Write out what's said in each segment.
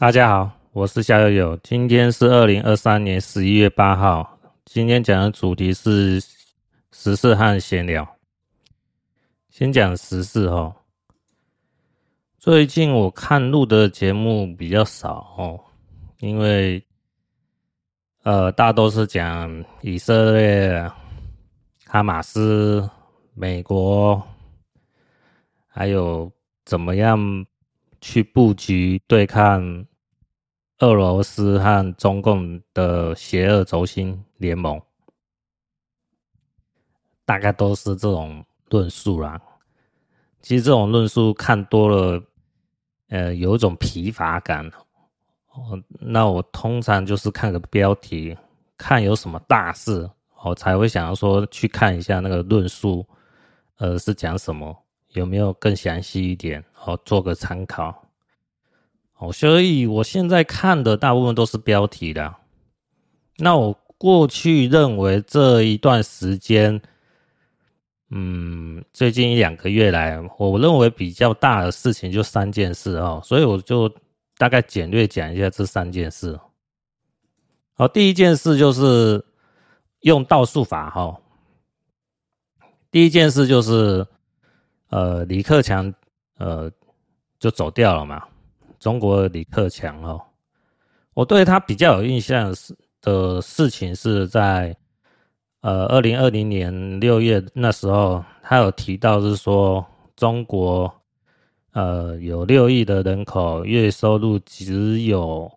大家好，我是夏友友，今天是二零二三年十一月八号。今天讲的主题是时事和闲聊。先讲时事哦。最近我看录的节目比较少哦，因为呃，大都是讲以色列、哈马斯、美国，还有怎么样去布局对抗。俄罗斯和中共的邪恶轴心联盟，大概都是这种论述啦。其实这种论述看多了，呃，有一种疲乏感。哦，那我通常就是看个标题，看有什么大事，我才会想要说去看一下那个论述，呃，是讲什么，有没有更详细一点，哦，做个参考。哦，所以我现在看的大部分都是标题的。那我过去认为这一段时间，嗯，最近一两个月来，我认为比较大的事情就三件事哦，所以我就大概简略讲一下这三件事。好，第一件事就是用道术法哈。第一件事就是，呃，李克强呃就走掉了嘛。中国的李克强哦，我对他比较有印象是的事情是在呃二零二零年六月那时候，他有提到是说中国呃有六亿的人口，月收入只有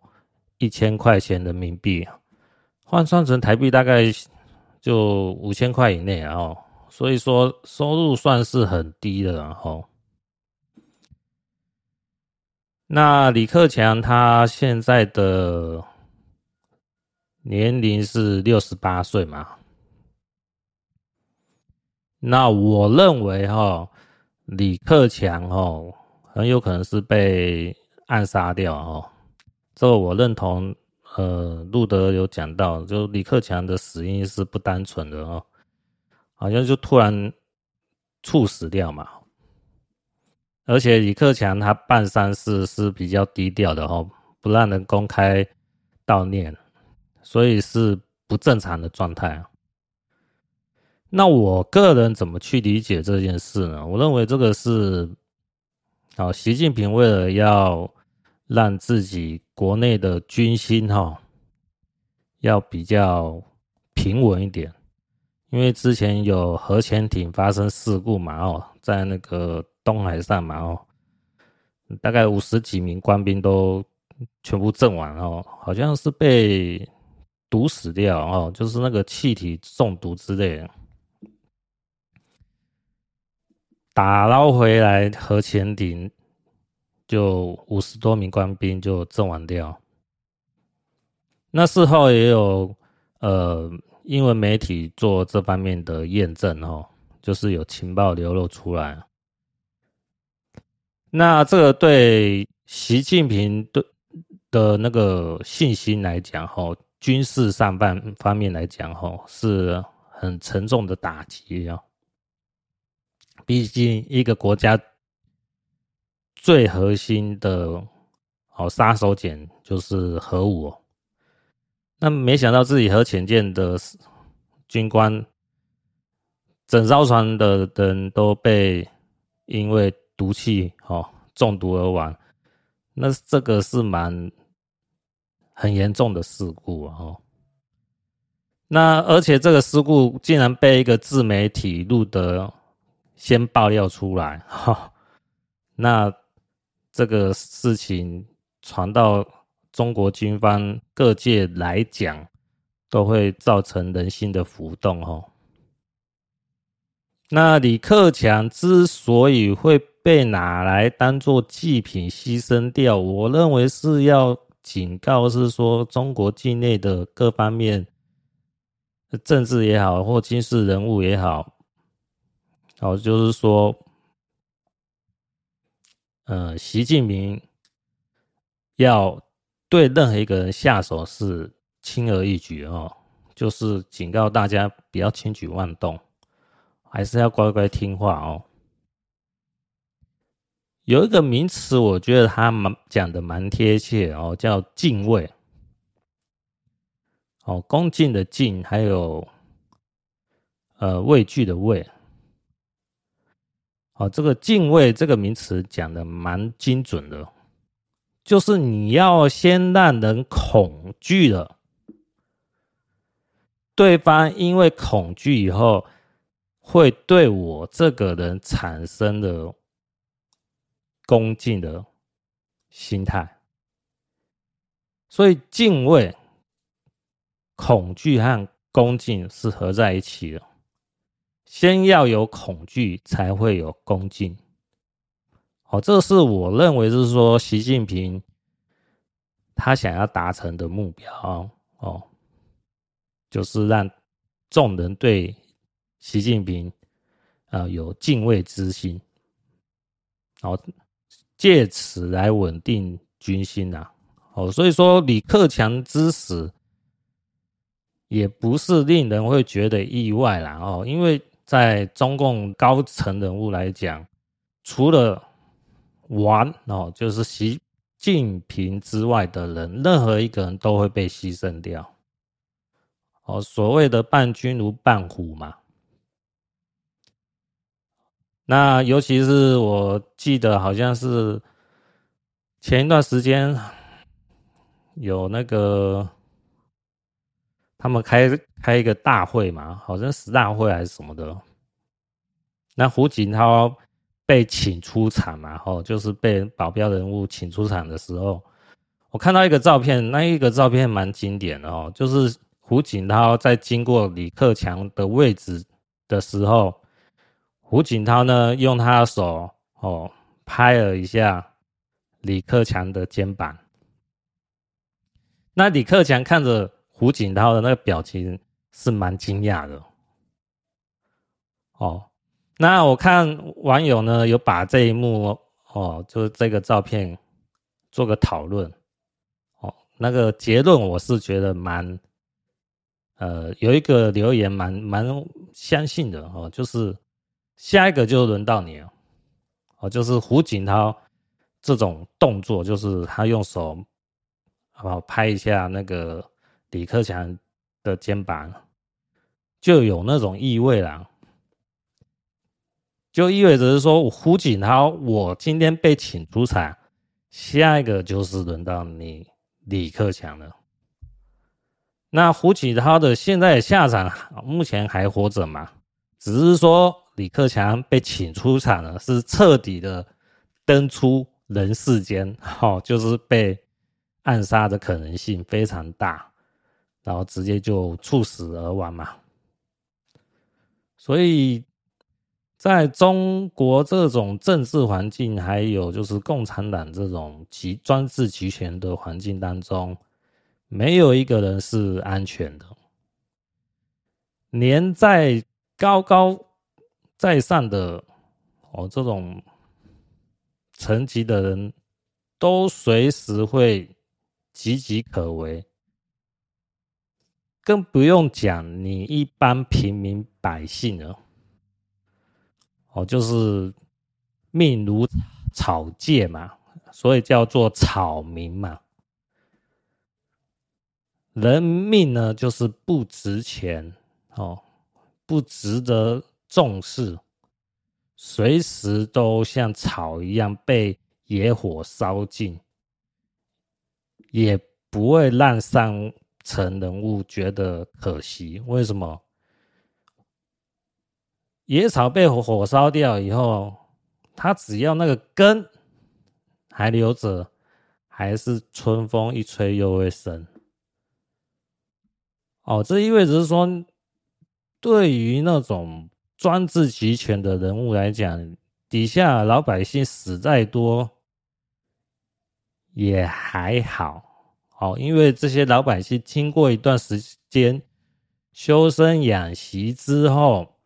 一千块钱人民币，换算成台币大概就五千块以内哦，所以说收入算是很低的哦。那李克强他现在的年龄是六十八岁嘛？那我认为哈，李克强哦，很有可能是被暗杀掉哦。这个我认同。呃，路德有讲到，就李克强的死因是不单纯的哦，好像就突然猝死掉嘛。而且李克强他办丧事是比较低调的哦，不让人公开悼念，所以是不正常的状态啊。那我个人怎么去理解这件事呢？我认为这个是，好，习近平为了要让自己国内的军心哈，要比较平稳一点，因为之前有核潜艇发生事故嘛哦，在那个。东海上嘛哦，大概五十几名官兵都全部阵亡哦，好像是被毒死掉哦，就是那个气体中毒之类的。打捞回来核潜艇，就五十多名官兵就阵亡掉。那事后也有呃英文媒体做这方面的验证哦，就是有情报流露出来。那这个对习近平的的那个信心来讲，哈，军事上半方面来讲，哈，是很沉重的打击啊。毕竟一个国家最核心的哦杀手锏就是核武，那没想到自己核潜舰的军官，整艘船的人都被因为。毒气哦，中毒而亡，那这个是蛮很严重的事故哦。那而且这个事故竟然被一个自媒体录的先爆料出来哈，那这个事情传到中国军方各界来讲，都会造成人心的浮动哦。那李克强之所以会被拿来当做祭品牺牲掉，我认为是要警告，是说中国境内的各方面政治也好，或军事人物也好，好，就是说，呃，习近平要对任何一个人下手是轻而易举哦，就是警告大家不要轻举妄动，还是要乖乖听话哦。有一个名词，我觉得他蛮讲的蛮贴切哦，叫敬畏。哦，恭敬的敬，还有呃畏惧的畏。哦，这个敬畏这个名词讲的蛮精准的，就是你要先让人恐惧了，对方因为恐惧以后，会对我这个人产生的。恭敬的心态，所以敬畏、恐惧和恭敬是合在一起的。先要有恐惧，才会有恭敬。好，这是我认为是说习近平他想要达成的目标哦，就是让众人对习近平啊有敬畏之心。好。借此来稳定军心呐，哦，所以说李克强之死也不是令人会觉得意外啦，哦，因为在中共高层人物来讲，除了王哦，就是习近平之外的人，任何一个人都会被牺牲掉，哦，所谓的伴君如伴虎嘛。那尤其是我记得好像是前一段时间有那个他们开开一个大会嘛，好像十大会还是什么的。那胡锦涛被请出场嘛，哦，就是被保镖人物请出场的时候，我看到一个照片，那一个照片蛮经典的哦，就是胡锦涛在经过李克强的位置的时候。胡锦涛呢，用他的手哦拍了一下李克强的肩膀。那李克强看着胡锦涛的那个表情是蛮惊讶的。哦，那我看网友呢有把这一幕哦，就是这个照片做个讨论。哦，那个结论我是觉得蛮，呃，有一个留言蛮蛮相信的哦，就是。下一个就轮到你了，哦，就是胡锦涛这种动作，就是他用手，好拍一下那个李克强的肩膀，就有那种意味了，就意味着是说，胡锦涛，我今天被请出场，下一个就是轮到你李克强了。那胡锦涛的现在的下场，目前还活着吗？只是说。李克强被请出场了，是彻底的登出人世间，哦，就是被暗杀的可能性非常大，然后直接就猝死而亡嘛。所以，在中国这种政治环境，还有就是共产党这种集专制集权的环境当中，没有一个人是安全的，连在高高。在上的哦，这种层级的人都随时会岌岌可危，更不用讲你一般平民百姓了。哦，就是命如草芥嘛，所以叫做草民嘛。人命呢，就是不值钱哦，不值得。重视，随时都像草一样被野火烧尽，也不会让上层人物觉得可惜。为什么？野草被火火烧掉以后，它只要那个根还留着，还是春风一吹又会生。哦，这意味着说，对于那种。专制集权的人物来讲，底下老百姓死再多也还好，哦，因为这些老百姓经过一段时间修身养息之后，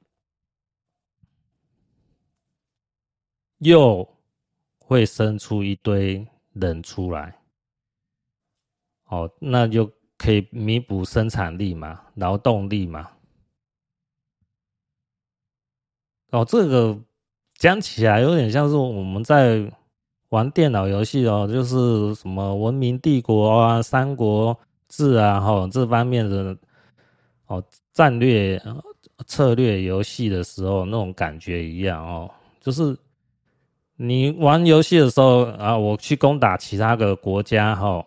又会生出一堆人出来，哦，那就可以弥补生产力嘛，劳动力嘛。哦，这个讲起来有点像是我们在玩电脑游戏哦，就是什么文明帝国啊、三国志啊，哈，这方面的哦战略策略游戏的时候那种感觉一样哦，就是你玩游戏的时候啊，我去攻打其他的国家哈，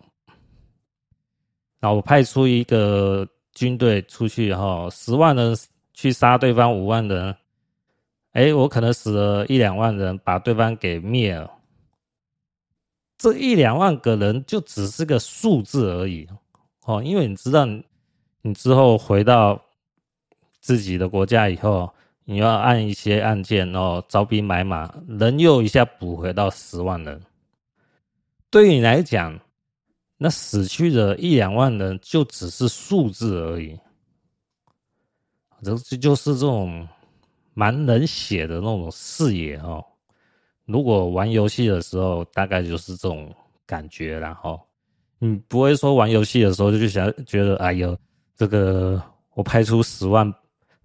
那我派出一个军队出去哈，十万人去杀对方五万人。哎，我可能死了一两万人，把对方给灭了。这一两万个人就只是个数字而已，哦，因为你知道，你之后回到自己的国家以后，你要按一些按键哦，招兵买马，人又一下补回到十万人。对于你来讲，那死去的一两万人就只是数字而已。这这就是这种。蛮冷血的那种视野哦，如果玩游戏的时候，大概就是这种感觉，然后你不会说玩游戏的时候就想觉得，哎呦，这个我派出十万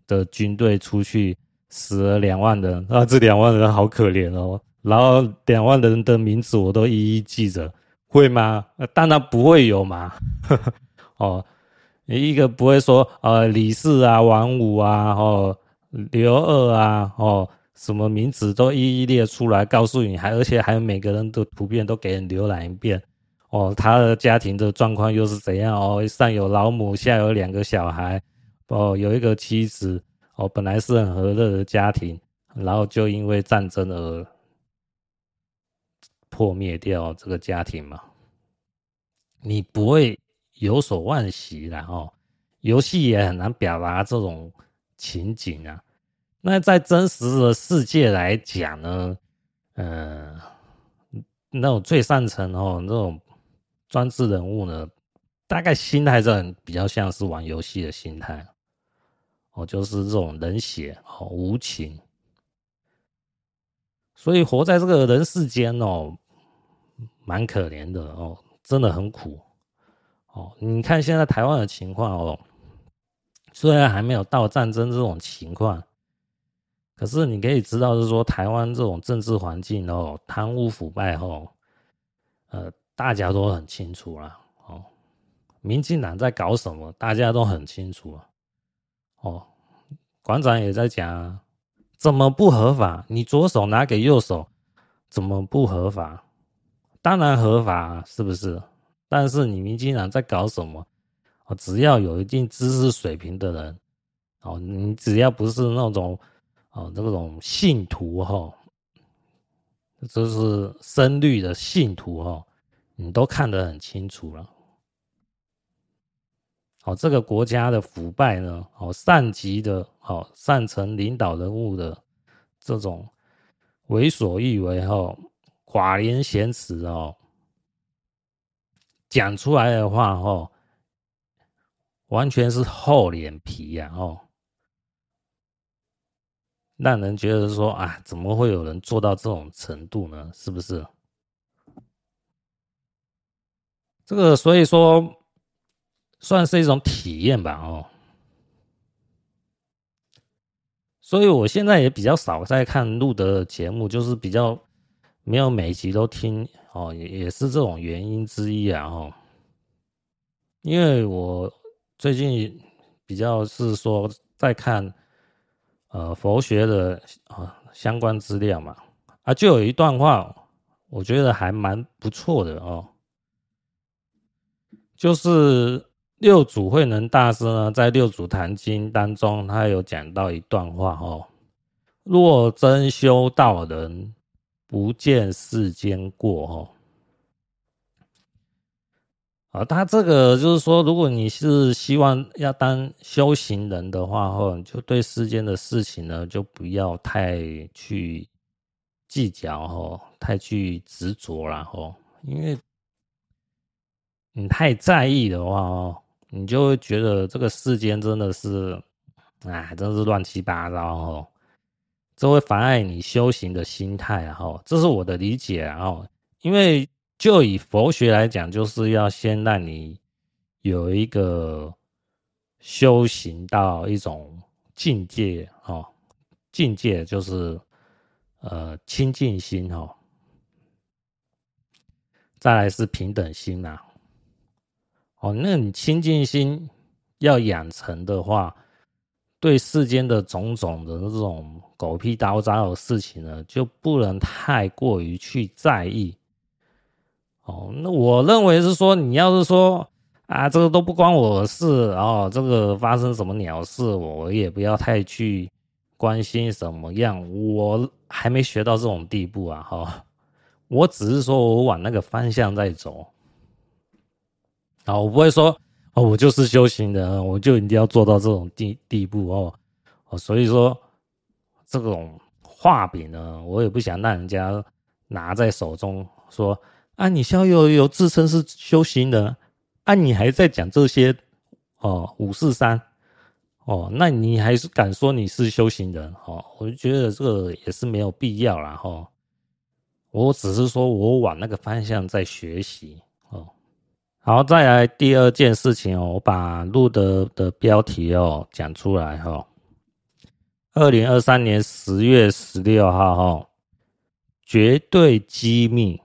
的军队出去，死了两万人啊，这两万人好可怜哦，然后两万人的名字我都一一记着，会吗？当然不会有嘛，哦，一个不会说呃李四啊、王五啊，哦。刘二啊，哦，什么名字都一一列出来，告诉你，还而且还有每个人的图片都给你浏览一遍，哦，他的家庭的状况又是怎样？哦，上有老母，下有两个小孩，哦，有一个妻子，哦，本来是很和乐的家庭，然后就因为战争而破灭掉这个家庭嘛，你不会有所惋惜的哦，游戏也很难表达这种情景啊。那在真实的世界来讲呢，呃，那种最上层哦，那种专制人物呢，大概心态上比较像是玩游戏的心态，哦，就是这种冷血哦，无情，所以活在这个人世间哦，蛮可怜的哦，真的很苦哦。你看现在台湾的情况哦，虽然还没有到战争这种情况。可是你可以知道，是说台湾这种政治环境哦，贪污腐败哦，呃，大家都很清楚了哦。民进党在搞什么，大家都很清楚啊。哦，馆长也在讲，怎么不合法？你左手拿给右手，怎么不合法？当然合法，是不是？但是你民进党在搞什么？哦，只要有一定知识水平的人，哦，你只要不是那种。哦，这种信徒哈，这是深绿的信徒哈，你都看得很清楚了。哦，这个国家的腐败呢，哦，上级的，哦，上层领导人物的这种为所欲为哈，寡廉鲜耻哦，讲出来的话哈，完全是厚脸皮呀哦。让人觉得说啊，怎么会有人做到这种程度呢？是不是？这个所以说算是一种体验吧，哦。所以我现在也比较少在看路德的节目，就是比较没有每集都听哦，也也是这种原因之一啊，哦。因为我最近比较是说在看。呃，佛学的啊相关资料嘛，啊，就有一段话，我觉得还蛮不错的哦。就是六祖慧能大师呢，在《六祖坛经》当中，他有讲到一段话哦：若真修道人，不见世间过哦。啊，他这个就是说，如果你是希望要当修行人的话，吼，就对世间的事情呢，就不要太去计较，吼，太去执着了，吼，因为你太在意的话，哦，你就会觉得这个世间真的是，哎，真是乱七八糟，哦，这会妨碍你修行的心态，吼，这是我的理解，哦，因为。就以佛学来讲，就是要先让你有一个修行到一种境界哦，境界就是呃清净心哦，再来是平等心呐。哦，那你亲近心要养成的话，对世间的种种的这种狗屁倒灶的事情呢，就不能太过于去在意。哦，那我认为是说，你要是说啊，这个都不关我的事，然后这个发生什么鸟事，我也不要太去关心什么样。我还没学到这种地步啊，哈，我只是说我往那个方向在走。啊，我不会说哦，我就是修行人，我就一定要做到这种地地步哦。哦，所以说这种画饼呢，我也不想让人家拿在手中说。啊，你逍遥游自称是修行人，啊，你还在讲这些哦，五四三哦，那你还是敢说你是修行人哦？我就觉得这个也是没有必要啦。哈、哦。我只是说我往那个方向在学习哦。好，再来第二件事情哦，我把录的的标题哦讲出来哈、哦。二零二三年十月十六号哈、哦，绝对机密。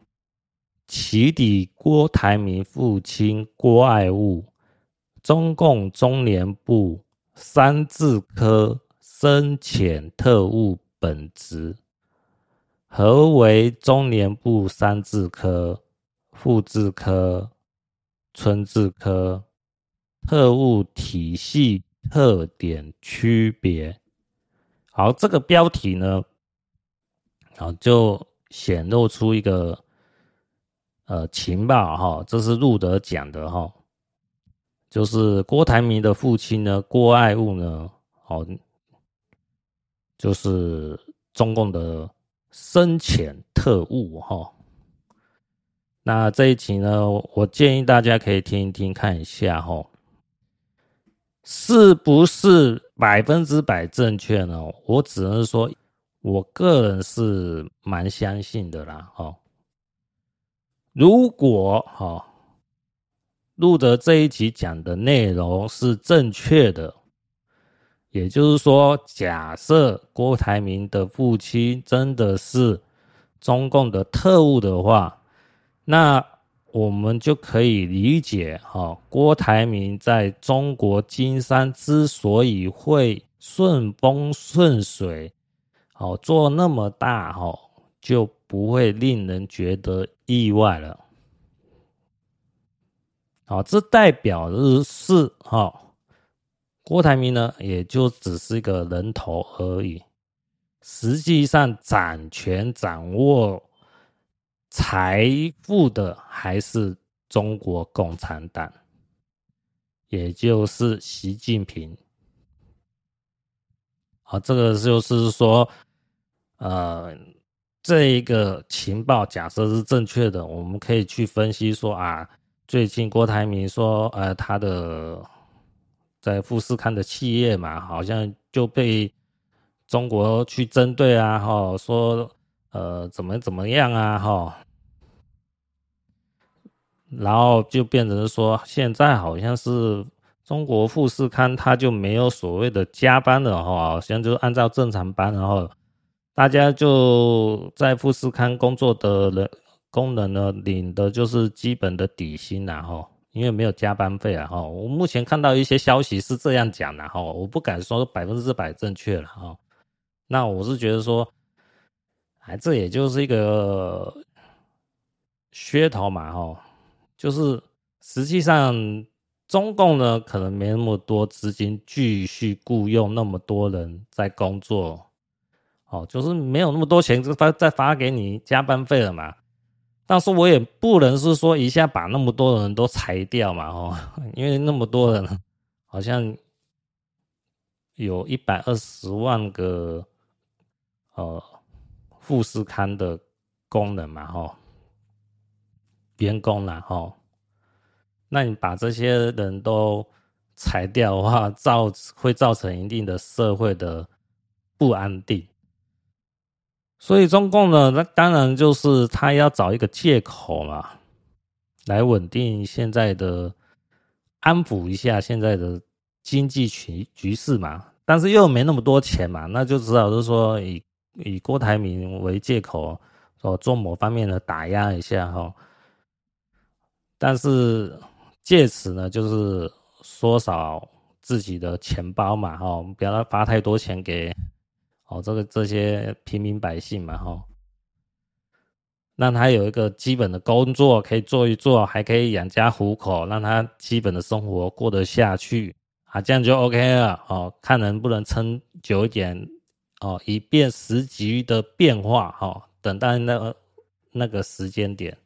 起底郭台铭父亲郭爱物，中共中联部三字科深潜特务本职。何为中联部三字科、副字科、村字科？特务体系特点区别？好，这个标题呢，好就显露出一个。呃，情报哈，这是路德讲的哈，就是郭台铭的父亲呢，郭爱物呢，哦，就是中共的深潜特务哈。那这一集呢，我建议大家可以听一听，看一下哈，是不是百分之百正确呢？我只能说，我个人是蛮相信的啦，哈。如果哈录的这一集讲的内容是正确的，也就是说，假设郭台铭的父亲真的是中共的特务的话，那我们就可以理解哈，郭台铭在中国金山之所以会顺风顺水，好做那么大哈，就不会令人觉得意外了，好，这代表的是哈，郭台铭呢，也就只是一个人头而已，实际上掌权掌握财富的还是中国共产党，也就是习近平。好，这个就是说，呃。这一个情报假设是正确的，我们可以去分析说啊，最近郭台铭说，呃，他的在富士康的企业嘛，好像就被中国去针对啊，哈，说呃怎么怎么样啊，哈，然后就变成说，现在好像是中国富士康，他就没有所谓的加班了，哈，好像就按照正常班，然后。大家就在富士康工作的人工人呢，领的就是基本的底薪然后因为没有加班费啊哈。我目前看到一些消息是这样讲的哈，我不敢说百分之百正确了哈。那我是觉得说，哎，这也就是一个噱头嘛哈，就是实际上中共呢可能没那么多资金继续雇佣那么多人在工作。哦，就是没有那么多钱，就发再发给你加班费了嘛。但是我也不能是说一下把那么多人都裁掉嘛，哦，因为那么多人好像有一百二十万个呃富士康的工人嘛，哦，员工啦，哦，那你把这些人都裁掉的话，造会造成一定的社会的不安定。所以中共呢，那当然就是他要找一个借口嘛，来稳定现在的、安抚一下现在的经济局局势嘛。但是又没那么多钱嘛，那就只好是说以以郭台铭为借口，说做某方面的打压一下哈。但是借此呢，就是缩少自己的钱包嘛，哈，不要发太多钱给哦这个这些平民百姓嘛，哈，让他有一个基本的工作可以做一做，还可以养家糊口，让他基本的生活过得下去啊，这样就 OK 了哦，看能不能撑久一点哦，以便时局的变化，哈，等待那个。那个时间点，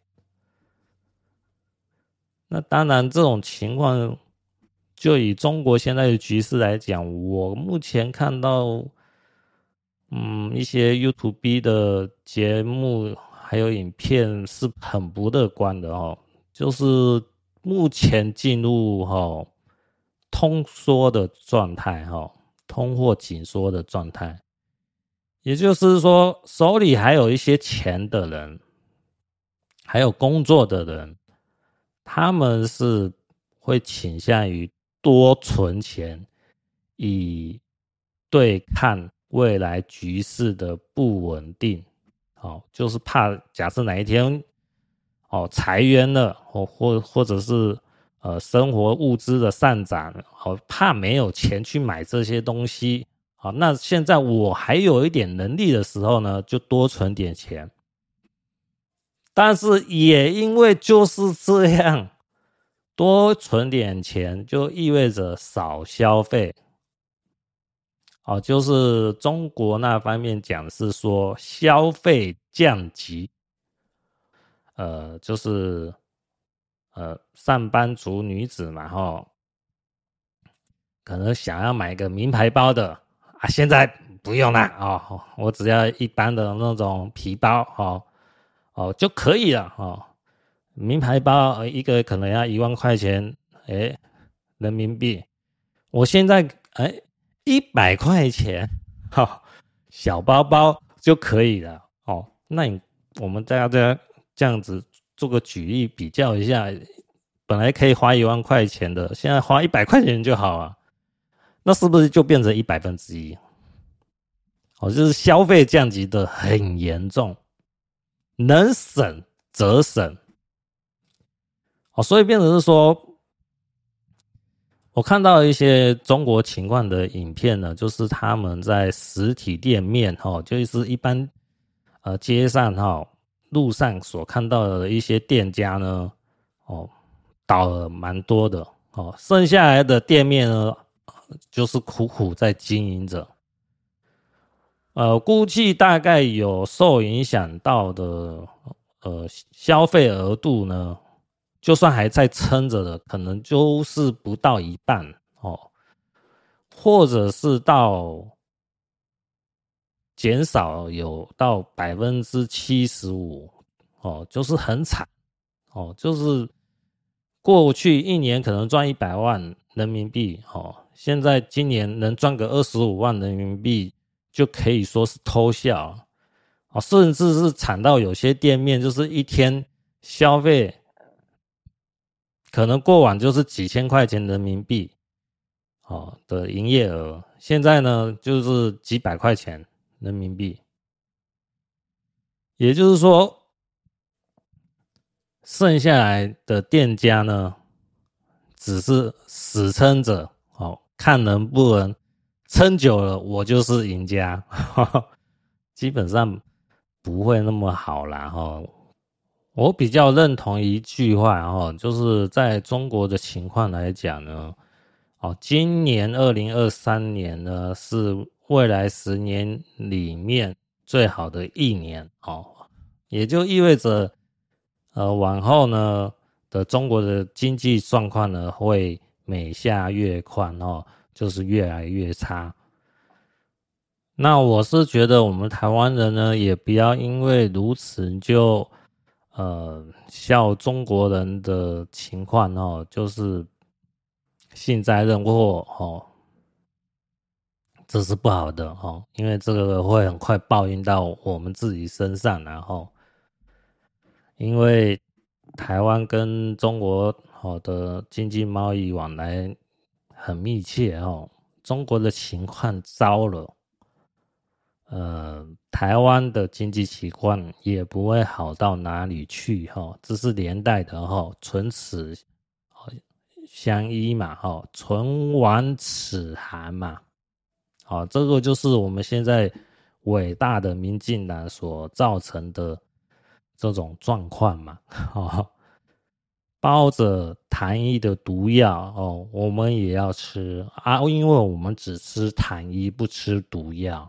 那当然，这种情况就以中国现在的局势来讲，我目前看到，嗯，一些 YouTube 的节目还有影片是很不乐观的哦，就是目前进入哈通缩的状态哈，通货紧缩的状态，也就是说，手里还有一些钱的人。还有工作的人，他们是会倾向于多存钱，以对抗未来局势的不稳定。哦，就是怕假设哪一天哦裁员了，或或或者是呃生活物资的上涨，哦怕没有钱去买这些东西。好，那现在我还有一点能力的时候呢，就多存点钱。但是也因为就是这样，多存点钱就意味着少消费。哦，就是中国那方面讲是说消费降级。呃，就是呃上班族女子嘛，哈，可能想要买个名牌包的啊，现在不用了哦，我只要一般的那种皮包哦。哦，就可以了哦。名牌包一个可能要一万块钱，哎，人民币。我现在哎，一百块钱，哈，小包包就可以了。哦，那你我们大家这样这样子做个举例比较一下，本来可以花一万块钱的，现在花一百块钱就好啊。那是不是就变成一百分之一？哦，就是消费降级的很严重。能省则省，哦，所以变成是说，我看到一些中国情况的影片呢，就是他们在实体店面，哈，就是一般呃街上哈路上所看到的一些店家呢，哦，倒了蛮多的，哦，剩下来的店面呢，就是苦苦在经营着。呃，估计大概有受影响到的，呃，消费额度呢，就算还在撑着的，可能就是不到一半哦，或者是到减少有到百分之七十五哦，就是很惨哦，就是过去一年可能赚一百万人民币哦，现在今年能赚个二十五万人民币。就可以说是偷笑啊，甚至是惨到有些店面就是一天消费可能过往就是几千块钱人民币哦的营业额，现在呢就是几百块钱人民币，也就是说，剩下来的店家呢，只是死撑着哦，看能不能。撑久了，我就是赢家，基本上不会那么好啦哈。我比较认同一句话哦，就是在中国的情况来讲呢，哦，今年二零二三年呢是未来十年里面最好的一年哦，也就意味着，呃，往后呢的中国的经济状况呢会每下越况哦。就是越来越差。那我是觉得我们台湾人呢，也不要因为如此就呃笑中国人的情况哦，就是幸灾乐祸哦，这是不好的哦，因为这个会很快报应到我们自己身上，然后因为台湾跟中国好的经济贸易往来。很密切哦，中国的情况糟了，呃，台湾的经济情况也不会好到哪里去哈，这是连带的哈，唇齿相依嘛哈，唇亡齿寒嘛，好，这个就是我们现在伟大的民进党所造成的这种状况嘛，哈，包着糖衣的毒药哦，我们也要吃啊，因为我们只吃糖衣，不吃毒药。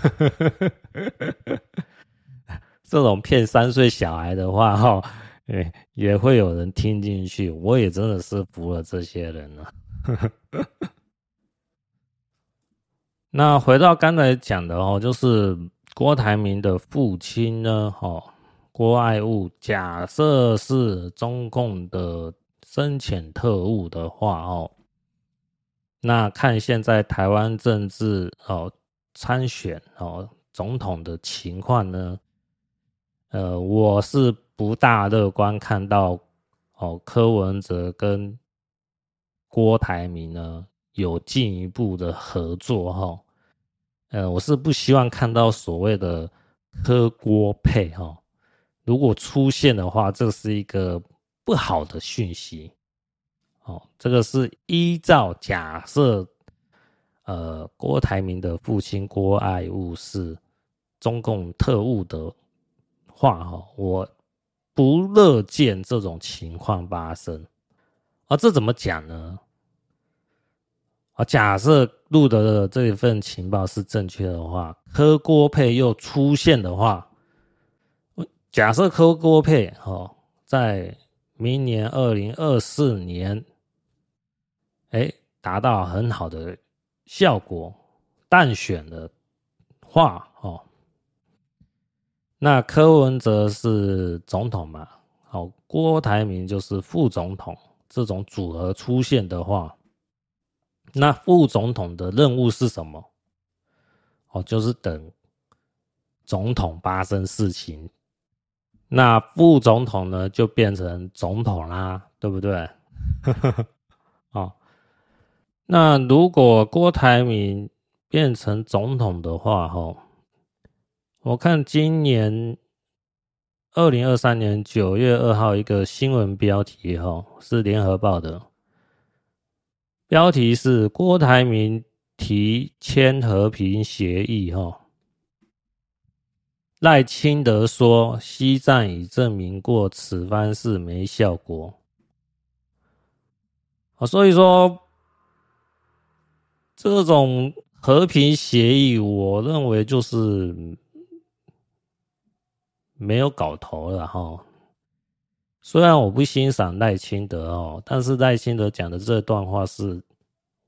呵呵呵呵呵呵，这种骗三岁小孩的话，哈，也也会有人听进去。我也真的是服了这些人了。那回到刚才讲的哦，就是郭台铭的父亲呢，哈，郭爱物，假设是中共的深潜特务的话，哦，那看现在台湾政治哦。参选哦，总统的情况呢？呃，我是不大乐观看到哦，柯文哲跟郭台铭呢有进一步的合作哈。呃，我是不希望看到所谓的柯郭配哈。如果出现的话，这是一个不好的讯息。哦，这个是依照假设。呃，郭台铭的父亲郭爱物是中共特务的话，哈，我不乐见这种情况发生。啊，这怎么讲呢？啊，假设录的这一份情报是正确的话，柯郭配又出现的话，假设柯郭配哈，在明年二零二四年，哎，达到很好的。效果当选的话，哦，那柯文哲是总统嘛？好，郭台铭就是副总统。这种组合出现的话，那副总统的任务是什么？哦，就是等总统发生事情，那副总统呢就变成总统啦，对不对？哦。那如果郭台铭变成总统的话，哈，我看今年二零二三年九月二号一个新闻标题，哈，是联合报的，标题是郭台铭提签和平协议，哈，赖清德说西藏已证明过此方式没效果，啊，所以说。这种和平协议，我认为就是没有搞头了哈。虽然我不欣赏赖清德哦，但是赖清德讲的这段话是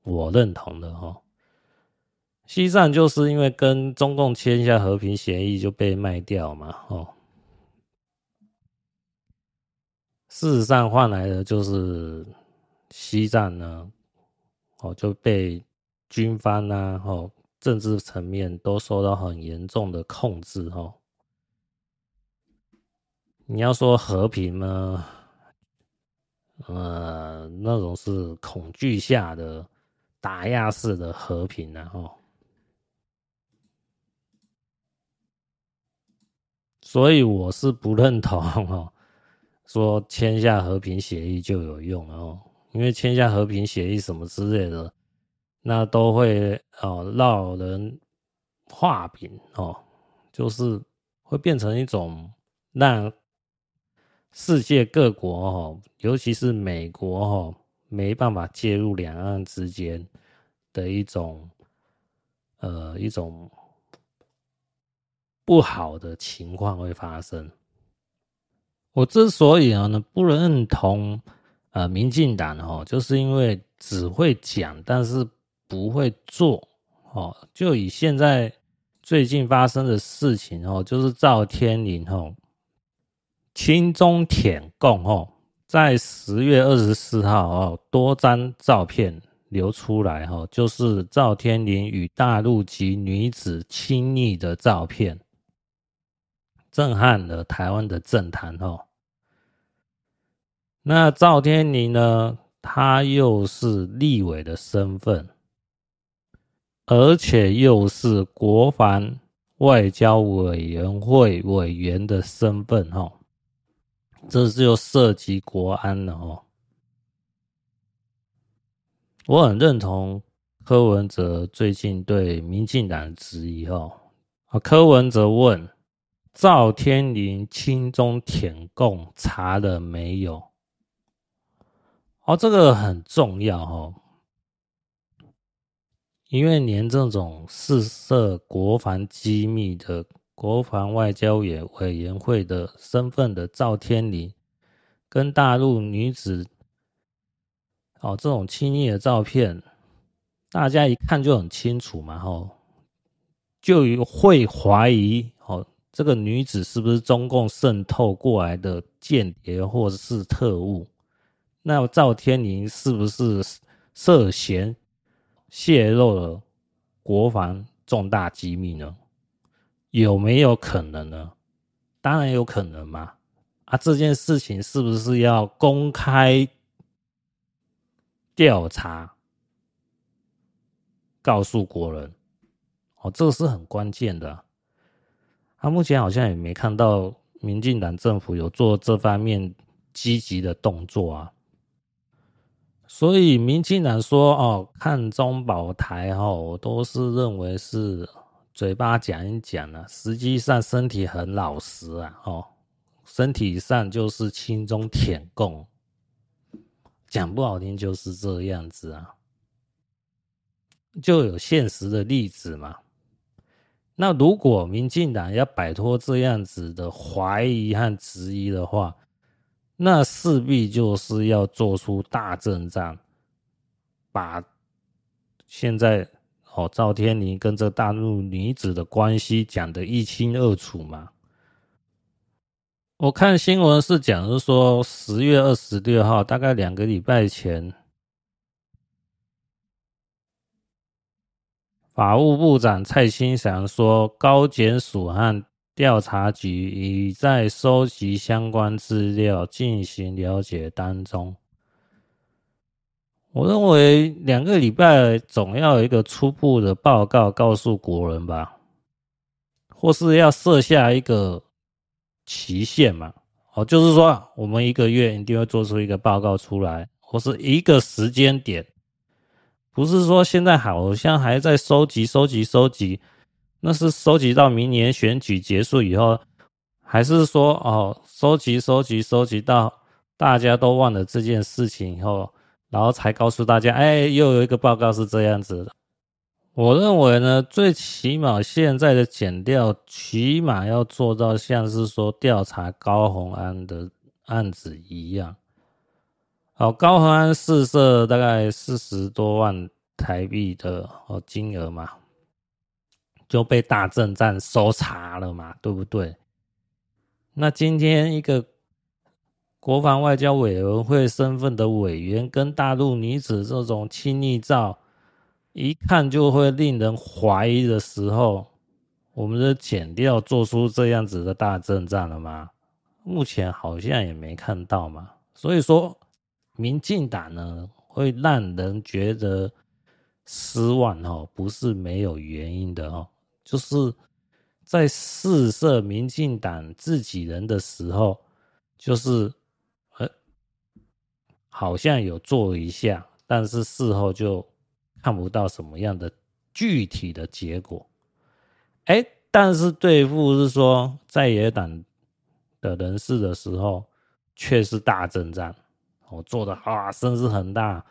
我认同的哈。西藏就是因为跟中共签下和平协议就被卖掉嘛，哦。事实上换来的就是西藏呢，哦就被。军方啊，吼，政治层面都受到很严重的控制，吼。你要说和平呢，呃，那种是恐惧下的打压式的和平，然后，所以我是不认同哦，说签下和平协议就有用哦，因为签下和平协议什么之类的。那都会哦，让人画饼哦，就是会变成一种让世界各国哦，尤其是美国哦，没办法介入两岸之间的一种呃一种不好的情况会发生。我之所以呢不认同呃民进党哦，就是因为只会讲，但是。不会做哦，就以现在最近发生的事情哦，就是赵天麟哦，亲中舔共哦，在十月二十四号哦，多张照片流出来哈，就是赵天麟与大陆籍女子亲昵的照片，震撼了台湾的政坛哦。那赵天麟呢，他又是立委的身份。而且又是国防外交委员会委员的身份，哈，这就涉及国安了，哦。我很认同柯文哲最近对民进党的质疑，哦。啊，柯文哲问赵天麟亲中舔共查了没有？哦，这个很重要，哦。因为连这种事涉国防机密的国防外交委委员会的身份的赵天林，跟大陆女子哦这种亲密的照片，大家一看就很清楚嘛，吼，就会怀疑哦，这个女子是不是中共渗透过来的间谍或者是特务？那赵天林是不是涉嫌？泄露了国防重大机密呢？有没有可能呢？当然有可能嘛！啊，这件事情是不是要公开调查，告诉国人？哦，这个是很关键的。他目前好像也没看到民进党政府有做这方面积极的动作啊。所以，民进党说哦，看中保台哦，我都是认为是嘴巴讲一讲啊，实际上身体很老实啊，哦，身体上就是亲中舔共，讲不好听就是这样子啊，就有现实的例子嘛。那如果民进党要摆脱这样子的怀疑和质疑的话，那势必就是要做出大阵仗，把现在哦赵天林跟这大陆女子的关系讲得一清二楚嘛。我看新闻是讲是说十月二十六号，大概两个礼拜前，法务部长蔡清祥说高检署和。调查局已在收集相关资料，进行了解当中。我认为两个礼拜总要有一个初步的报告告诉国人吧，或是要设下一个期限嘛？哦，就是说我们一个月一定会做出一个报告出来，或是一个时间点，不是说现在好像还在收集、收集、收集。那是收集到明年选举结束以后，还是说哦，收集、收集、收集到大家都忘了这件事情以后，然后才告诉大家，哎，又有一个报告是这样子的。我认为呢，最起码现在的检调，起码要做到像是说调查高虹安的案子一样。好，高虹安试射大概四十多万台币的哦金额嘛。就被大阵仗搜查了嘛，对不对？那今天一个国防外交委员会身份的委员跟大陆女子这种亲密照，一看就会令人怀疑的时候，我们的剪掉做出这样子的大阵仗了吗？目前好像也没看到嘛。所以说，民进党呢会让人觉得失望哦，不是没有原因的哦。就是在试射民进党自己人的时候，就是呃，好像有做一下，但是事后就看不到什么样的具体的结果。哎，但是对付是说在野党的人士的时候，却是大阵仗，我做的啊声势很大，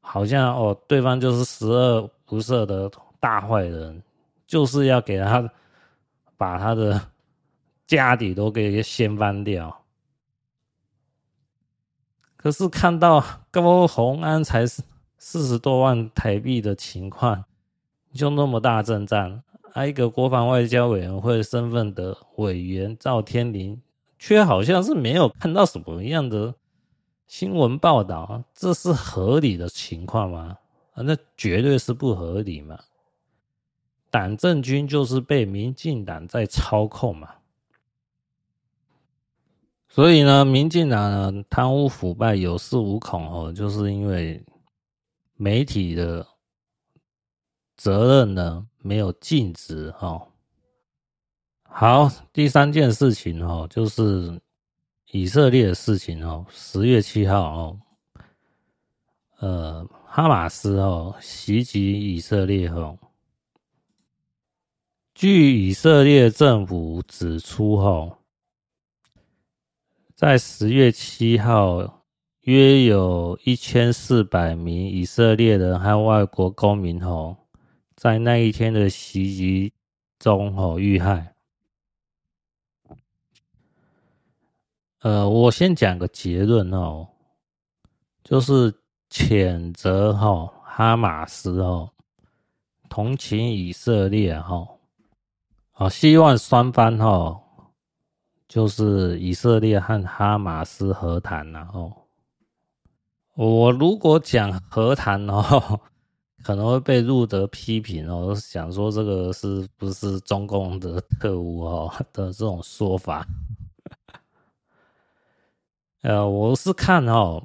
好像哦对方就是十恶不赦的大坏人。就是要给他把他的 家底都给掀翻掉。可是看到高虹安才四十多万台币的情况，就那么大阵仗，啊，一个国防外交委员会身份的委员赵天林，却好像是没有看到什么样的新闻报道，这是合理的情况吗？啊，那绝对是不合理嘛！党政军就是被民进党在操控嘛，所以呢，民进党呢贪污腐败有恃无恐哦，就是因为媒体的责任呢没有尽职哦，好，第三件事情哦，就是以色列的事情哦。十月七号哦，呃，哈马斯哦袭击以色列后，据以色列政府指出后，在十月七号，约有一千四百名以色列人和外国公民哦，在那一天的袭击中哦遇害。呃，我先讲个结论哦，就是谴责哈哈马斯哦，同情以色列哈，好，希望双方哈，就是以色列和哈马斯和谈然后，我如果讲和谈哦，可能会被入德批评哦，想说这个是不是中共的特务哦 的这种说法。呃，我是看哦，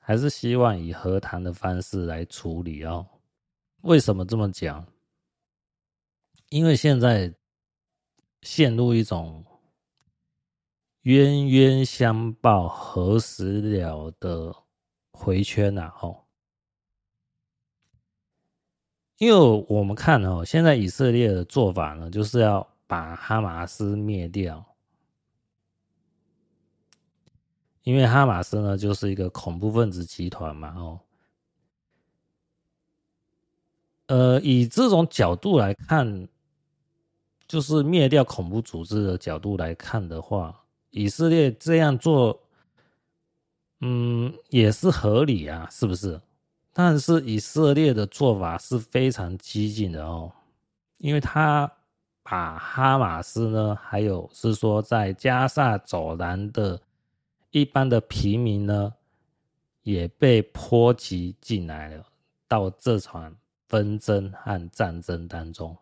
还是希望以和谈的方式来处理哦。为什么这么讲？因为现在陷入一种冤冤相报何时了的回圈呐，哦。因为我们看哦，现在以色列的做法呢，就是要把哈马斯灭掉。因为哈马斯呢，就是一个恐怖分子集团嘛，哦，呃，以这种角度来看，就是灭掉恐怖组织的角度来看的话，以色列这样做，嗯，也是合理啊，是不是？但是以色列的做法是非常激进的哦，因为他把哈马斯呢，还有是说在加萨走廊的。一般的平民呢，也被波及进来了，到这场纷争和战争当中，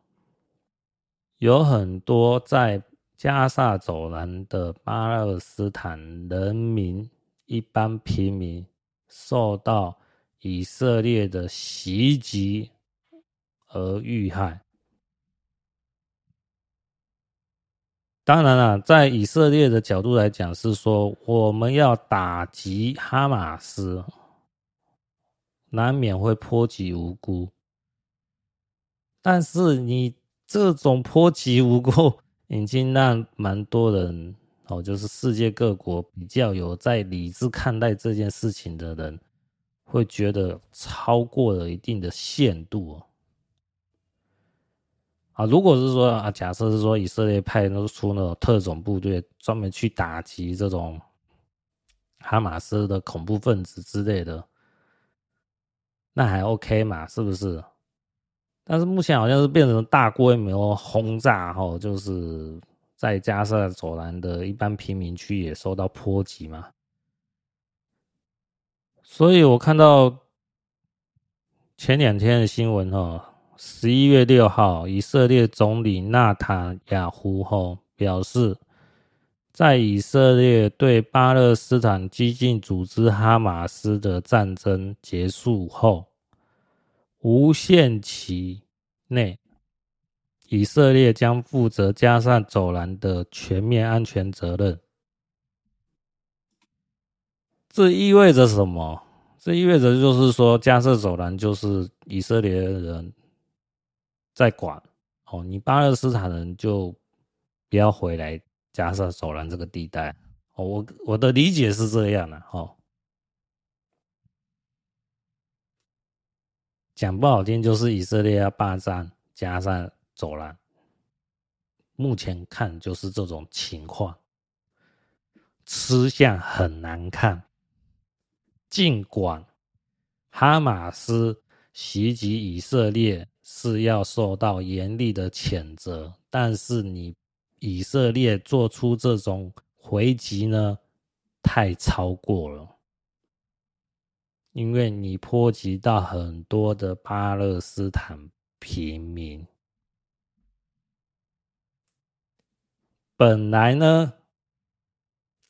有很多在加萨走廊的巴勒斯坦人民，一般平民受到以色列的袭击而遇害。当然了，在以色列的角度来讲，是说我们要打击哈马斯，难免会波及无辜。但是你这种波及无辜，已经让蛮多人哦，就是世界各国比较有在理智看待这件事情的人，会觉得超过了一定的限度。啊，如果是说啊，假设是说以色列派出那种特种部队，专门去打击这种哈马斯的恐怖分子之类的，那还 OK 嘛？是不是？但是目前好像是变成大规模轰炸，吼，就是在加上走廊的一般平民区也受到波及嘛。所以我看到前两天的新闻，哈。十一月六号，以色列总理纳塔雅胡后表示，在以色列对巴勒斯坦激进组织哈马斯的战争结束后，无限期内，以色列将负责加上走廊的全面安全责任。这意味着什么？这意味着就是说，加萨走廊就是以色列人。在管哦，你巴勒斯坦人就不要回来加沙走廊这个地带哦。我我的理解是这样的哦，讲不好听就是以色列要霸占加沙走廊，目前看就是这种情况，吃相很难看。尽管哈马斯袭击以色列。是要受到严厉的谴责，但是你以色列做出这种回击呢，太超过了，因为你波及到很多的巴勒斯坦平民。本来呢，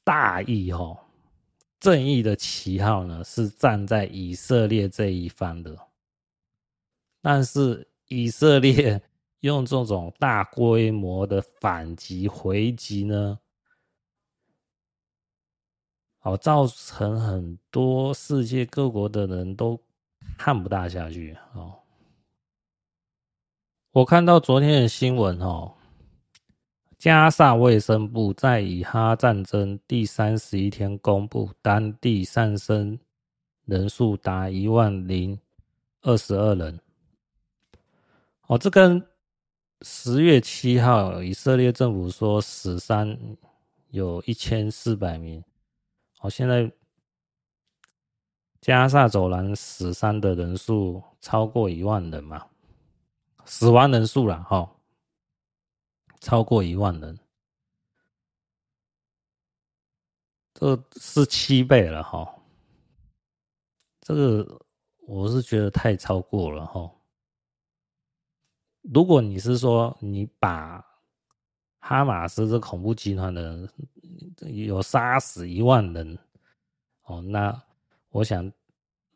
大义哦，正义的旗号呢，是站在以色列这一方的。但是以色列 用这种大规模的反击回击呢，哦，造成很多世界各国的人都看不大下去哦。我看到昨天的新闻哦，加萨卫生部在以哈战争第三十一天公布，当地丧生人数达一万零二十二人。哦，这跟十月七号以色列政府说死伤有一千四百名。哦，现在加萨走廊死伤的人数超过一万人嘛？死亡人数了哈，超过一万人，这是七倍了哈。这个我是觉得太超过了哈。如果你是说你把哈马斯这恐怖集团的人有杀死一万人哦，那我想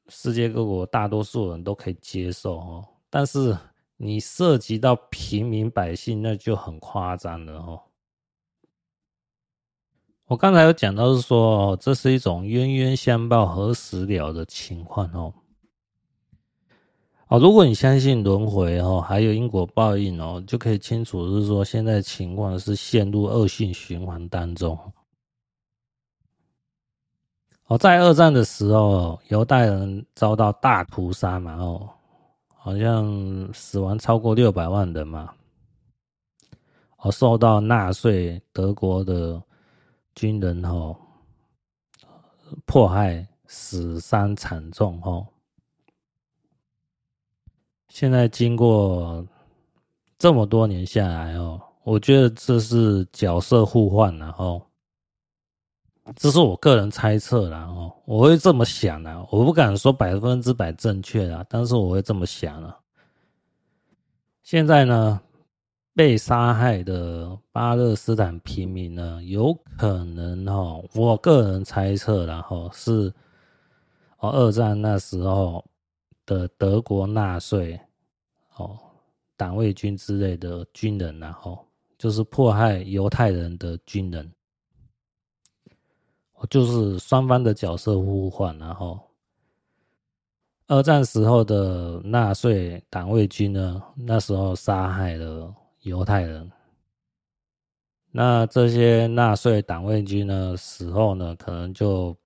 世界各国大多数人都可以接受哦。但是你涉及到平民百姓，那就很夸张了哦。我刚才有讲到是说，这是一种冤冤相报何时了的情况哦。哦，如果你相信轮回哦，还有因果报应哦，就可以清楚是说，现在情况是陷入恶性循环当中。哦，在二战的时候，犹太人遭到大屠杀嘛，哦，好像死亡超过六百万人嘛，哦，受到纳粹德国的军人哦迫害，死伤惨重哦。现在经过这么多年下来哦，我觉得这是角色互换，然后这是我个人猜测，然后我会这么想的，我不敢说百分之百正确啊，但是我会这么想了。现在呢，被杀害的巴勒斯坦平民呢，有可能哦，我个人猜测，然后是哦，二战那时候的德国纳粹。哦，党卫军之类的军人，然后就是迫害犹太人的军人，哦就是双方的角色互换，然后二战时候的纳粹党卫军呢，那时候杀害了犹太人，那这些纳粹党卫军呢，死后呢，可能就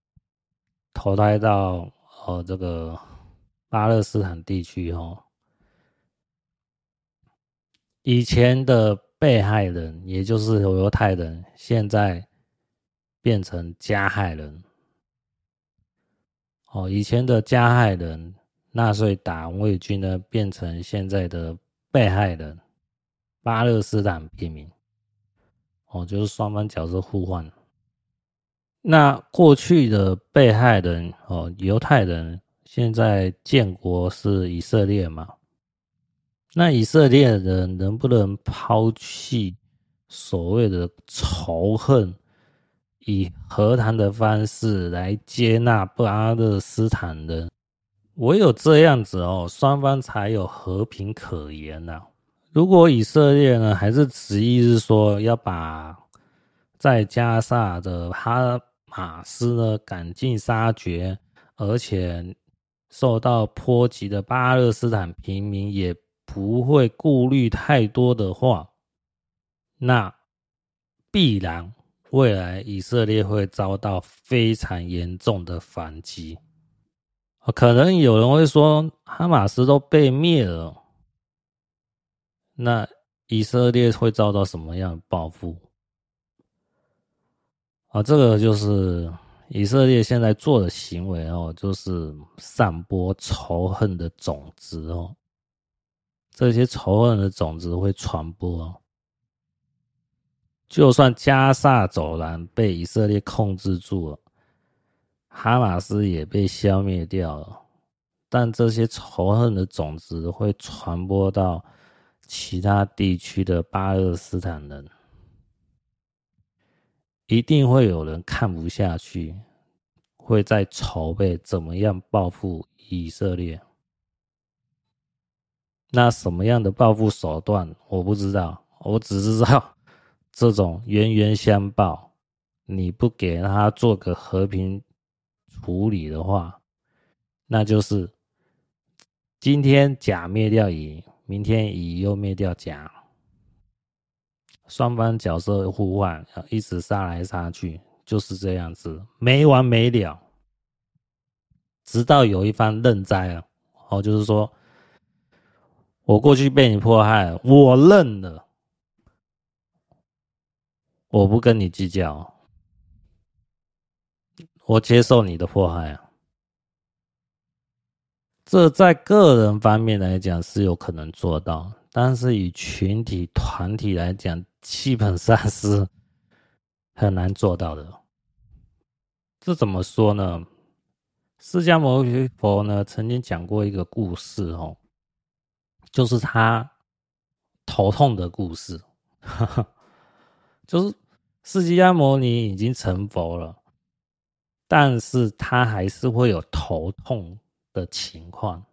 投胎到呃这个巴勒斯坦地区哦。以前的被害人，也就是犹太人，现在变成加害人。哦，以前的加害人，纳粹党卫军呢，变成现在的被害人，巴勒斯坦平民。哦，就是双方角色互换。那过去的被害人，哦，犹太人，现在建国是以色列嘛？那以色列人能不能抛弃所谓的仇恨，以和谈的方式来接纳巴勒斯坦人？唯有这样子哦，双方才有和平可言呐。如果以色列呢，还是执意是说要把在加萨的哈马斯呢赶尽杀绝，而且受到波及的巴勒斯坦平民也。不会顾虑太多的话，那必然未来以色列会遭到非常严重的反击。可能有人会说，哈马斯都被灭了，那以色列会遭到什么样报复？啊，这个就是以色列现在做的行为哦，就是散播仇恨的种子哦。这些仇恨的种子会传播，就算加萨走廊被以色列控制住了，哈马斯也被消灭掉了，但这些仇恨的种子会传播到其他地区的巴勒斯坦人，一定会有人看不下去，会在筹备怎么样报复以色列。那什么样的报复手段我不知道，我只知道这种冤冤相报，你不给他做个和平处理的话，那就是今天甲灭掉乙，明天乙又灭掉甲，双方角色互换，一直杀来杀去，就是这样子，没完没了，直到有一方认栽了，哦，就是说。我过去被你迫害，我认了，我不跟你计较，我接受你的迫害啊。这在个人方面来讲是有可能做到，但是以群体团体来讲，基本上是很难做到的。这怎么说呢？释迦牟尼佛呢曾经讲过一个故事哦。就是他头痛的故事，就是释迦牟尼已经成佛了，但是他还是会有头痛的情况。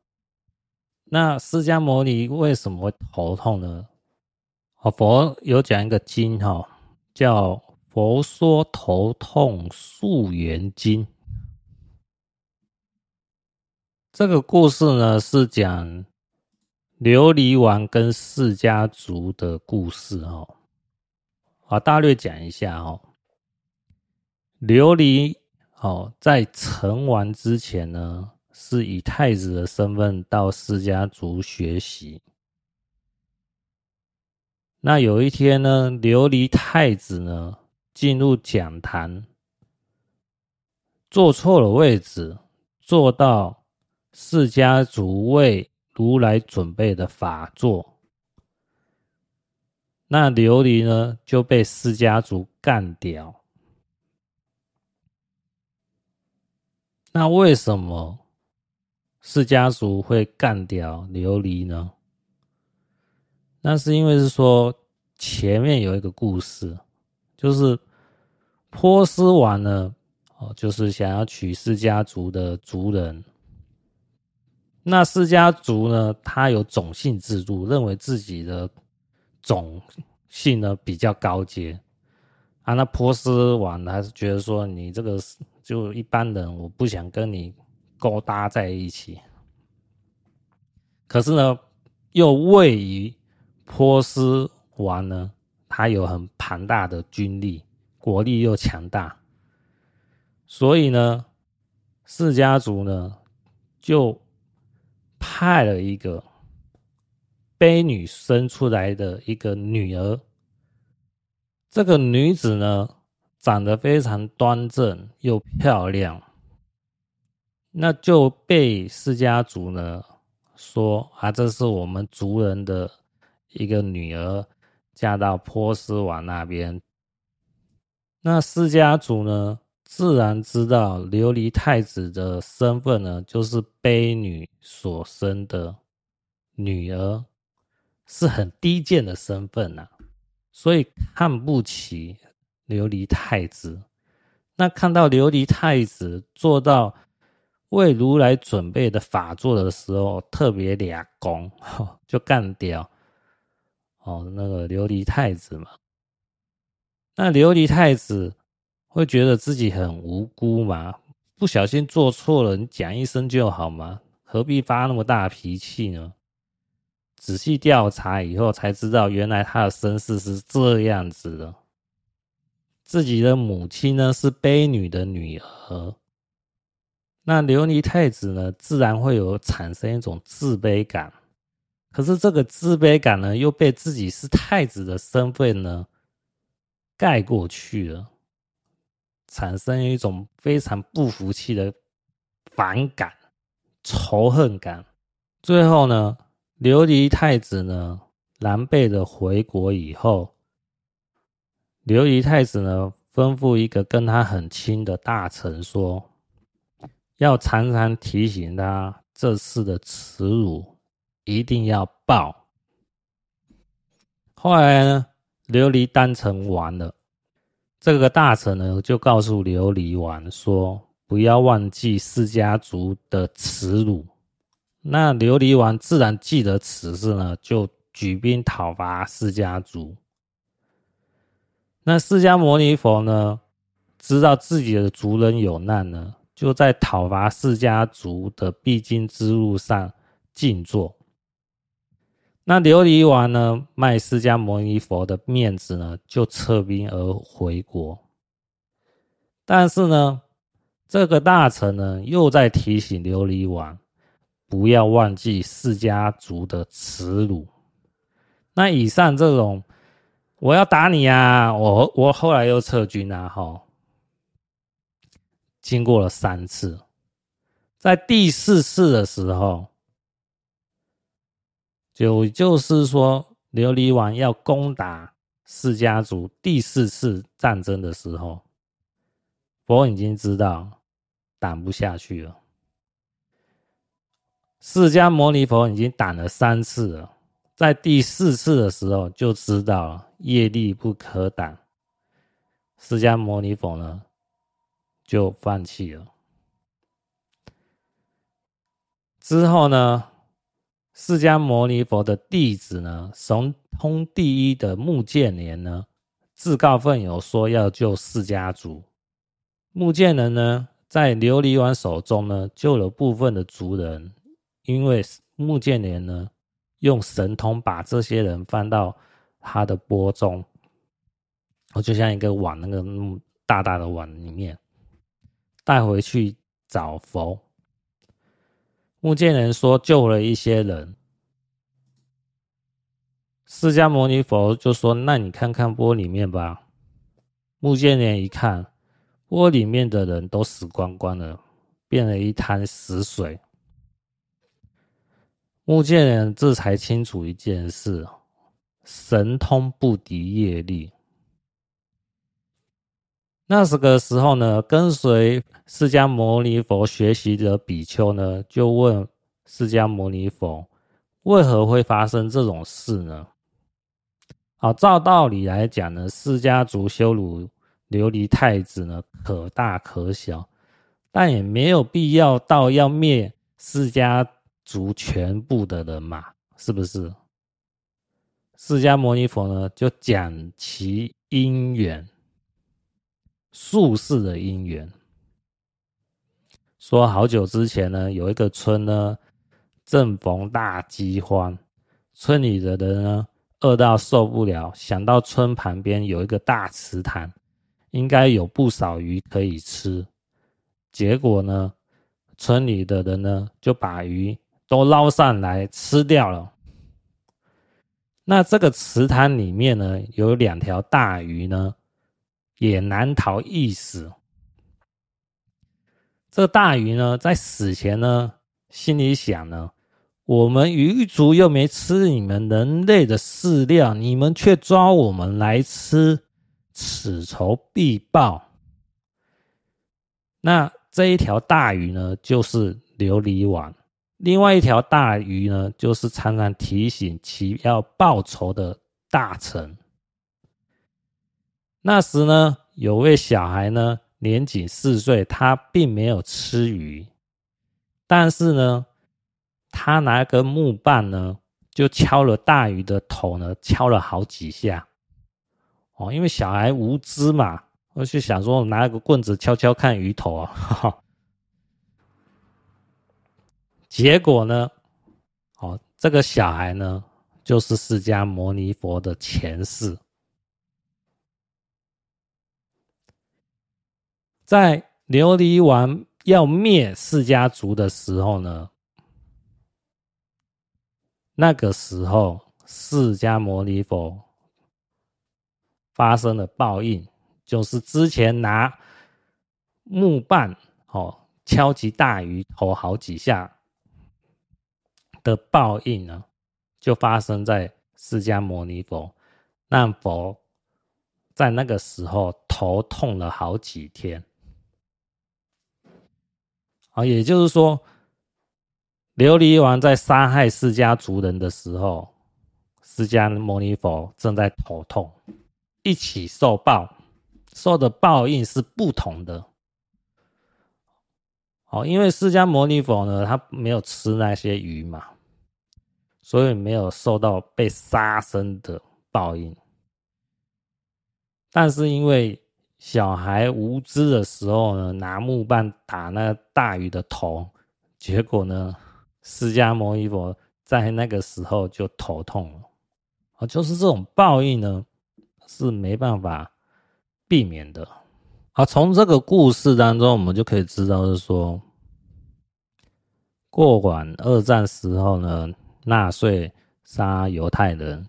那释迦牟尼为什么会头痛呢？哦，佛有讲一个经哈，叫《佛说头痛述圆经》。这个故事呢是讲。琉璃王跟释迦族的故事，哦，啊，大略讲一下哦。琉璃哦，在成王之前呢，是以太子的身份到释迦族学习。那有一天呢，琉璃太子呢进入讲坛，坐错了位置，坐到释迦族为。如来准备的法座，那琉璃呢就被释迦族干掉。那为什么释迦族会干掉琉璃呢？那是因为是说前面有一个故事，就是波斯王呢，哦，就是想要娶释迦族的族人。那释迦族呢，他有种姓制度，认为自己的种姓呢比较高阶啊。那波斯王还是觉得说，你这个就一般人，我不想跟你勾搭在一起。可是呢，又位于波斯王呢，他有很庞大的军力，国力又强大，所以呢，释家族呢就。派了一个婢女生出来的一个女儿，这个女子呢，长得非常端正又漂亮，那就被释迦族呢说啊，这是我们族人的一个女儿，嫁到波斯王那边。那释迦族呢，自然知道琉璃太子的身份呢，就是卑女所生的女儿，是很低贱的身份呐，所以看不起琉璃太子。那看到琉璃太子做到为如来准备的法座的时候，特别俩攻，就干掉哦那个琉璃太子嘛。那琉璃太子。会觉得自己很无辜吗？不小心做错了，你讲一声就好嘛？何必发那么大脾气呢？仔细调查以后才知道，原来他的身世是这样子的。自己的母亲呢是婢女的女儿，那琉璃太子呢自然会有产生一种自卑感。可是这个自卑感呢又被自己是太子的身份呢盖过去了。产生一种非常不服气的反感、仇恨感。最后呢，琉璃太子呢，狼狈的回国以后，琉璃太子呢，吩咐一个跟他很亲的大臣说，要常常提醒他，这次的耻辱一定要报。后来呢，琉璃当成王了。这个大臣呢，就告诉琉璃王说：“不要忘记释迦族的耻辱。”那琉璃王自然记得此事呢，就举兵讨伐释迦族。那释迦牟尼佛呢，知道自己的族人有难呢，就在讨伐释迦族的必经之路上静坐。那琉璃王呢，卖释迦牟尼佛的面子呢，就撤兵而回国。但是呢，这个大臣呢，又在提醒琉璃王，不要忘记释迦族的耻辱。那以上这种，我要打你啊！我我后来又撤军啊！哈，经过了三次，在第四次的时候，就就是说琉璃王要攻打释迦族第四次战争的时候。佛已经知道挡不下去了，释迦牟尼佛已经挡了三次了，在第四次的时候就知道了业力不可挡，释迦牟尼佛呢就放弃了。之后呢，释迦牟尼佛的弟子呢，神通第一的目犍连呢，自告奋勇说要救释迦族。目犍连呢，在琉璃王手中呢，救了部分的族人，因为目犍连呢，用神通把这些人放到他的钵中，我就像一个碗，那个大大的碗里面带回去找佛。目犍连说救了一些人，释迦牟尼佛就说：“那你看看钵里面吧。”目犍连一看。锅里面的人都死光光了，变了一滩死水。目犍连这才清楚一件事：神通不敌业力。那这个时候呢，跟随释迦牟尼佛学习的比丘呢，就问释迦牟尼佛：为何会发生这种事呢？好，照道理来讲呢，释迦族羞辱。琉璃太子呢，可大可小，但也没有必要到要灭释迦族全部的人嘛，是不是？释迦牟尼佛呢，就讲其因缘，术士的因缘，说好久之前呢，有一个村呢，正逢大饥荒，村里的人呢，饿到受不了，想到村旁边有一个大池塘。应该有不少鱼可以吃，结果呢，村里的人呢就把鱼都捞上来吃掉了。那这个池塘里面呢，有两条大鱼呢，也难逃一死。这大鱼呢，在死前呢，心里想呢，我们鱼族又没吃你们人类的饲料，你们却抓我们来吃。此仇必报。那这一条大鱼呢，就是琉璃王；另外一条大鱼呢，就是常常提醒其要报仇的大臣。那时呢，有位小孩呢，年仅四岁，他并没有吃鱼，但是呢，他拿根木棒呢，就敲了大鱼的头呢，敲了好几下。哦，因为小孩无知嘛，我就想说，拿个棍子敲敲看鱼头啊，哈哈。结果呢，哦，这个小孩呢，就是释迦牟尼佛的前世，在琉璃王要灭释迦族的时候呢，那个时候释迦牟尼佛。发生了报应，就是之前拿木棒哦敲击大鱼头好几下的报应呢，就发生在释迦牟尼佛，让佛在那个时候头痛了好几天。啊，也就是说，琉璃王在杀害释迦族人的时候，释迦牟尼佛正在头痛。一起受报，受的报应是不同的。哦，因为释迦牟尼佛呢，他没有吃那些鱼嘛，所以没有受到被杀生的报应。但是因为小孩无知的时候呢，拿木棒打那大鱼的头，结果呢，释迦牟尼佛在那个时候就头痛了。啊，就是这种报应呢，是没办法避免的。好，从这个故事当中，我们就可以知道，是说，过往二战时候呢，纳粹杀犹太人，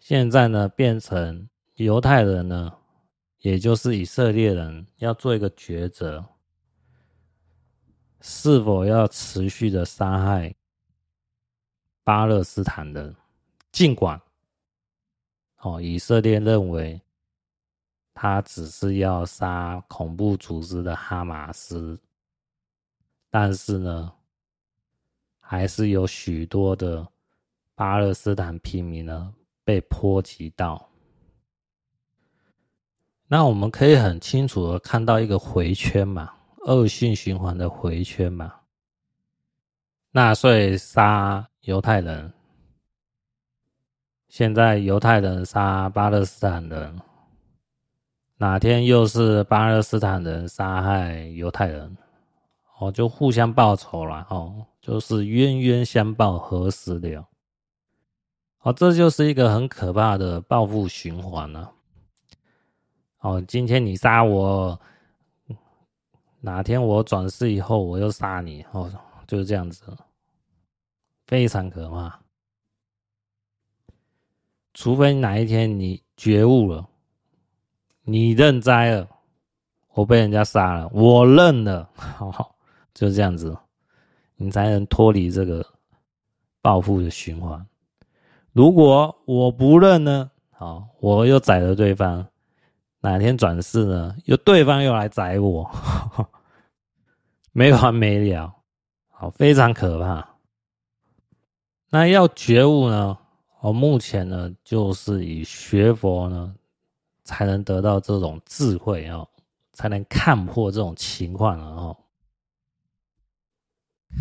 现在呢，变成犹太人呢，也就是以色列人，要做一个抉择，是否要持续的杀害巴勒斯坦人，尽管。哦，以色列认为他只是要杀恐怖组织的哈马斯，但是呢，还是有许多的巴勒斯坦平民呢被波及到。那我们可以很清楚的看到一个回圈嘛，恶性循环的回圈嘛。纳粹杀犹太人。现在犹太人杀巴勒斯坦人，哪天又是巴勒斯坦人杀害犹太人，哦，就互相报仇了哦，就是冤冤相报何时了？哦，这就是一个很可怕的报复循环了。哦，今天你杀我，哪天我转世以后我又杀你，哦，就是这样子，非常可怕。除非哪一天你觉悟了，你认栽了，我被人家杀了，我认了，好，就这样子，你才能脱离这个报复的循环。如果我不认呢？好，我又宰了对方，哪天转世呢？又对方又来宰我，没完没了，好，非常可怕。那要觉悟呢？我目前呢，就是以学佛呢，才能得到这种智慧哦，才能看破这种情况哦，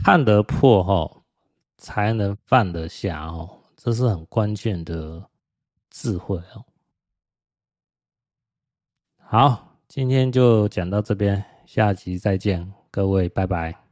看得破哦，才能放得下哦，这是很关键的智慧哦。好，今天就讲到这边，下集再见，各位，拜拜。